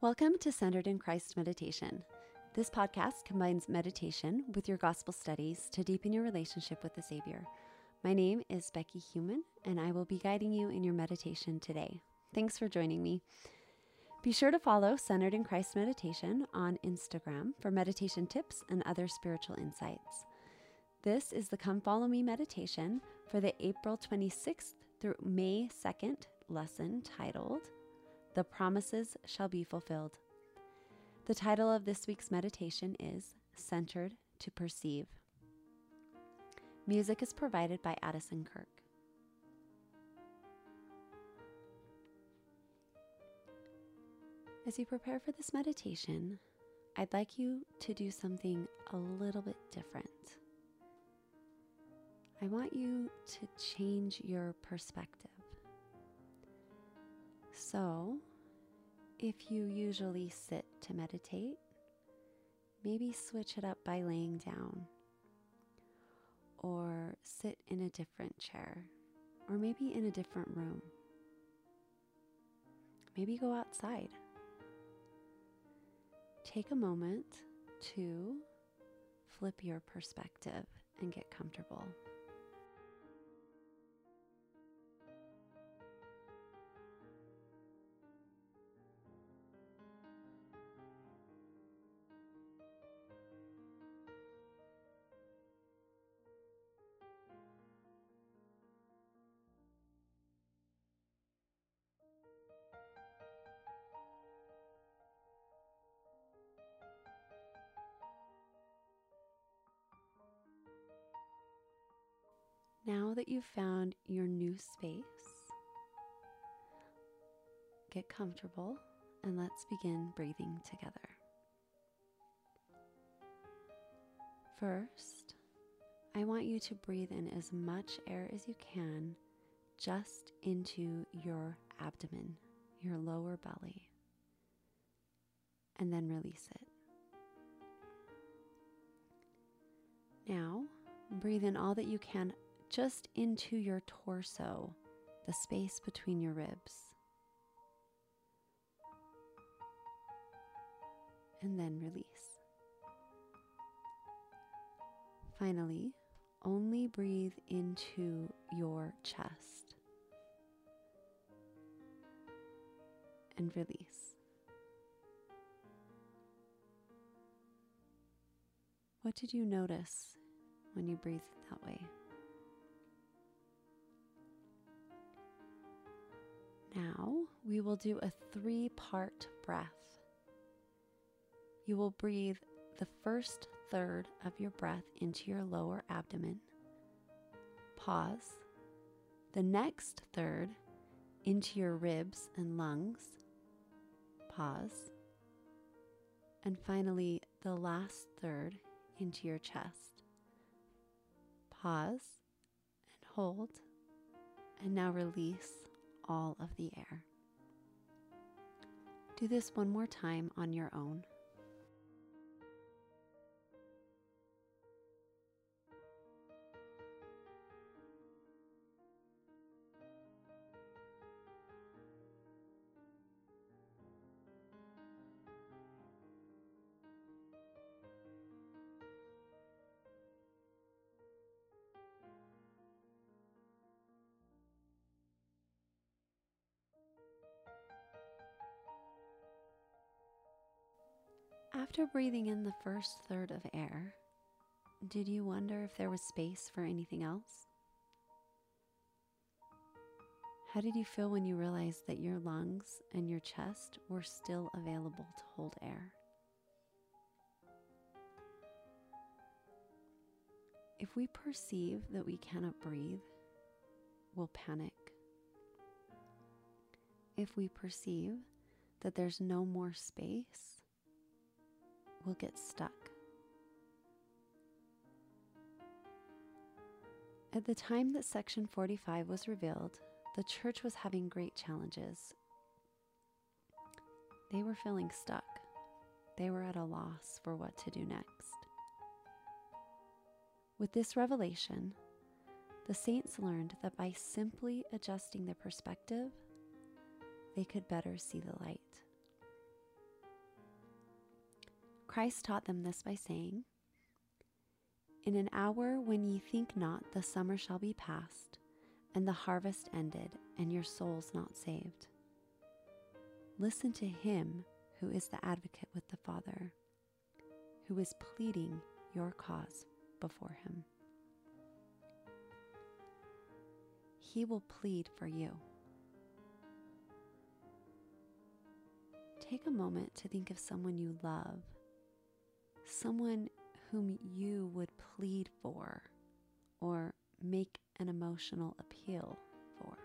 Welcome to Centered in Christ Meditation. This podcast combines meditation with your gospel studies to deepen your relationship with the Savior. My name is Becky Human, and I will be guiding you in your meditation today. Thanks for joining me. Be sure to follow Centered in Christ Meditation on Instagram for meditation tips and other spiritual insights. This is the Come Follow Me meditation for the April 26th through May 2nd lesson titled The Promises Shall Be Fulfilled. The title of this week's meditation is Centered to Perceive. Music is provided by Addison Kirk. As you prepare for this meditation, I'd like you to do something a little bit different. I want you to change your perspective. So, if you usually sit to meditate, maybe switch it up by laying down, or sit in a different chair, or maybe in a different room. Maybe go outside. Take a moment to flip your perspective and get comfortable. Now that you've found your new space, get comfortable and let's begin breathing together. First, I want you to breathe in as much air as you can just into your abdomen, your lower belly, and then release it. Now, breathe in all that you can just into your torso, the space between your ribs. And then release. Finally, only breathe into your chest and release. What did you notice when you breathed that way? Now we will do a three part breath. You will breathe the first third of your breath into your lower abdomen. Pause. The next third into your ribs and lungs. Pause. And finally, the last third into your chest. Pause and hold. And now release all of the air. Do this one more time on your own. After breathing in the first third of air, did you wonder if there was space for anything else? How did you feel when you realized that your lungs and your chest were still available to hold air? If we perceive that we cannot breathe, we'll panic. If we perceive that there's no more space, will get stuck. At the time that Section 45 was revealed, the church was having great challenges. They were feeling stuck. They were at a loss for what to do next. With this revelation, the saints learned that by simply adjusting their perspective, they could better see the light. Christ taught them this by saying, In an hour when ye think not the summer shall be past, and the harvest ended, and your souls not saved. Listen to him who is the advocate with the Father, who is pleading your cause before him. He will plead for you. Take a moment to think of someone you love, someone whom you would plead for or make an emotional appeal for.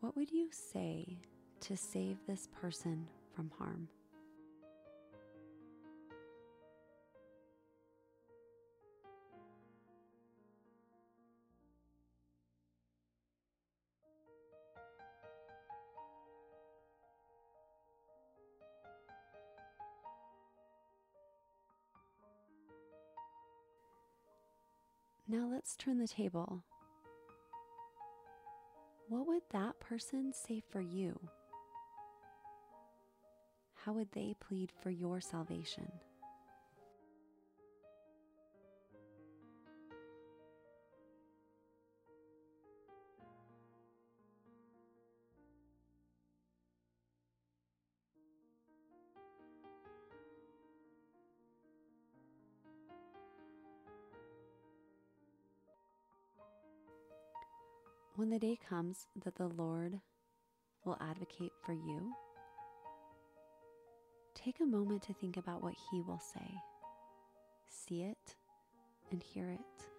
What would you say to save this person from harm? Now let's turn the table. What would that person say for you? How would they plead for your salvation? When the day comes that the Lord will advocate for you, take a moment to think about what He will say. See it and hear it.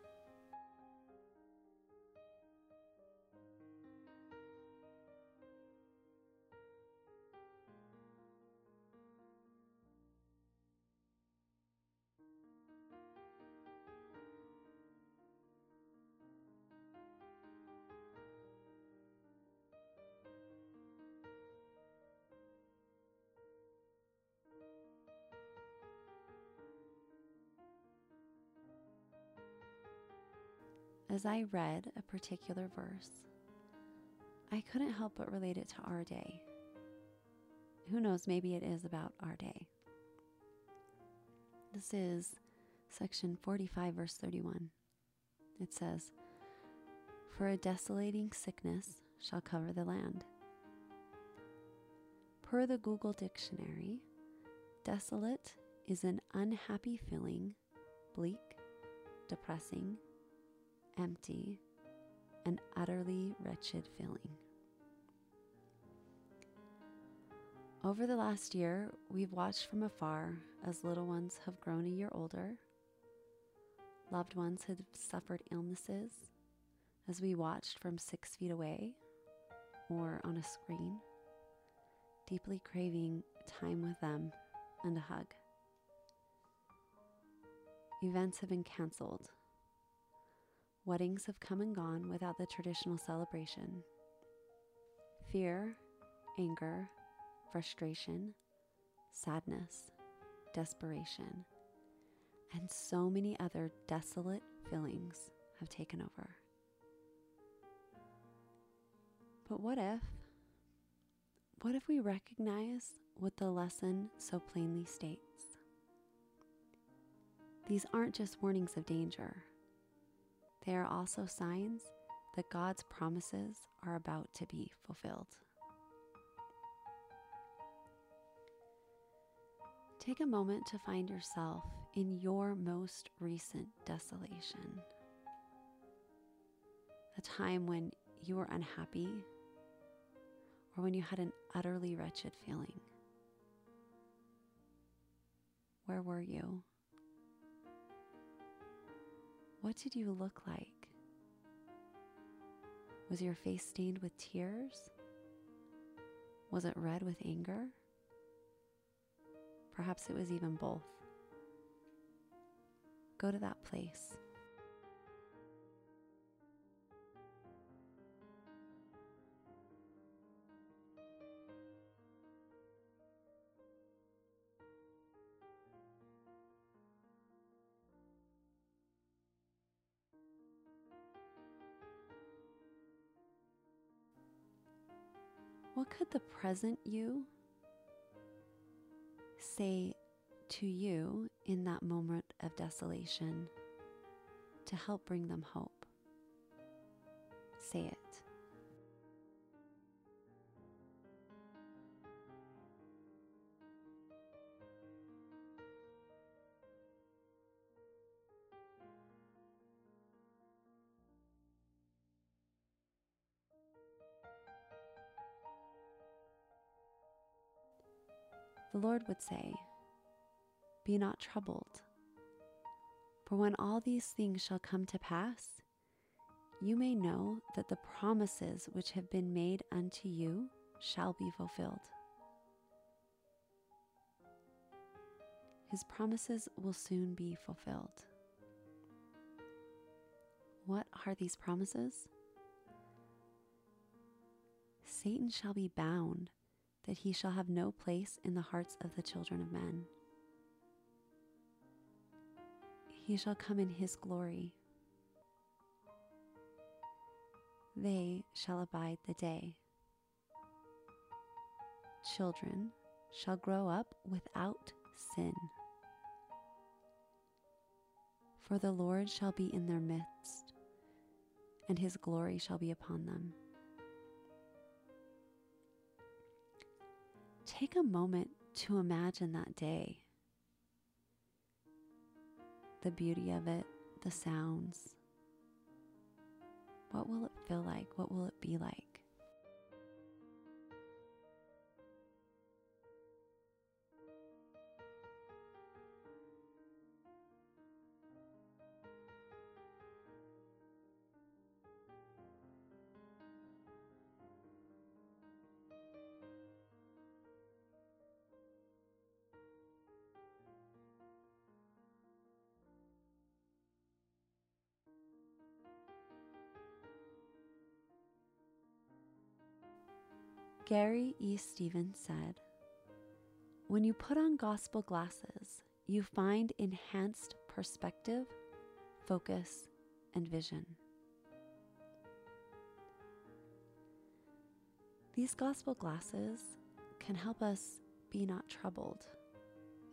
As I read a particular verse, I couldn't help but relate it to our day. Who knows, maybe it is about our day. This is section 45, verse 31. It says, For a desolating sickness shall cover the land. Per the Google Dictionary, desolate is an unhappy feeling, bleak, depressing, empty, and utterly wretched feeling. Over the last year, we've watched from afar as little ones have grown a year older, loved ones have suffered illnesses, as we watched from six feet away or on a screen, deeply craving time with them and a hug. Events have been canceled Weddings have come and gone without the traditional celebration. Fear, anger, frustration, sadness, desperation, and so many other desolate feelings have taken over. But what if? What if we recognize what the lesson so plainly states? These aren't just warnings of danger they are also signs that God's promises are about to be fulfilled. Take a moment to find yourself in your most recent desolation. A time when you were unhappy or when you had an utterly wretched feeling. Where were you? What did you look like? Was your face stained with tears? Was it red with anger? Perhaps it was even both. Go to that place. What could the present you say to you in that moment of desolation to help bring them hope? Say it. The Lord would say, Be not troubled, for when all these things shall come to pass, you may know that the promises which have been made unto you shall be fulfilled. His promises will soon be fulfilled. What are these promises? Satan shall be bound that he shall have no place in the hearts of the children of men. He shall come in his glory. They shall abide the day. Children shall grow up without sin. For the Lord shall be in their midst, and his glory shall be upon them. Take a moment to imagine that day. The beauty of it, the sounds. What will it feel like? What will it be like? Gary E. Stevens said, When you put on gospel glasses, you find enhanced perspective, focus, and vision. These gospel glasses can help us be not troubled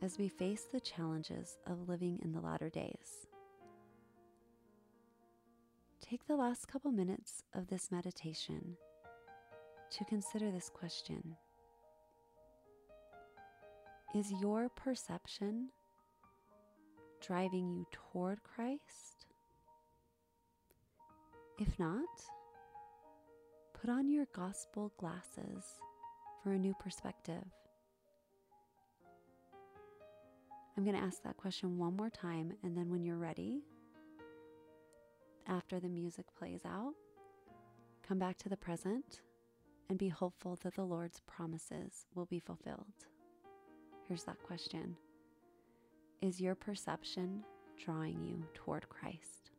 as we face the challenges of living in the latter days. Take the last couple minutes of this meditation to consider this question Is your perception driving you toward Christ? If not, put on your gospel glasses for a new perspective. I'm going to ask that question one more time, and then when you're ready, after the music plays out, come back to the present and be hopeful that the Lord's promises will be fulfilled. Here's that question Is your perception drawing you toward Christ?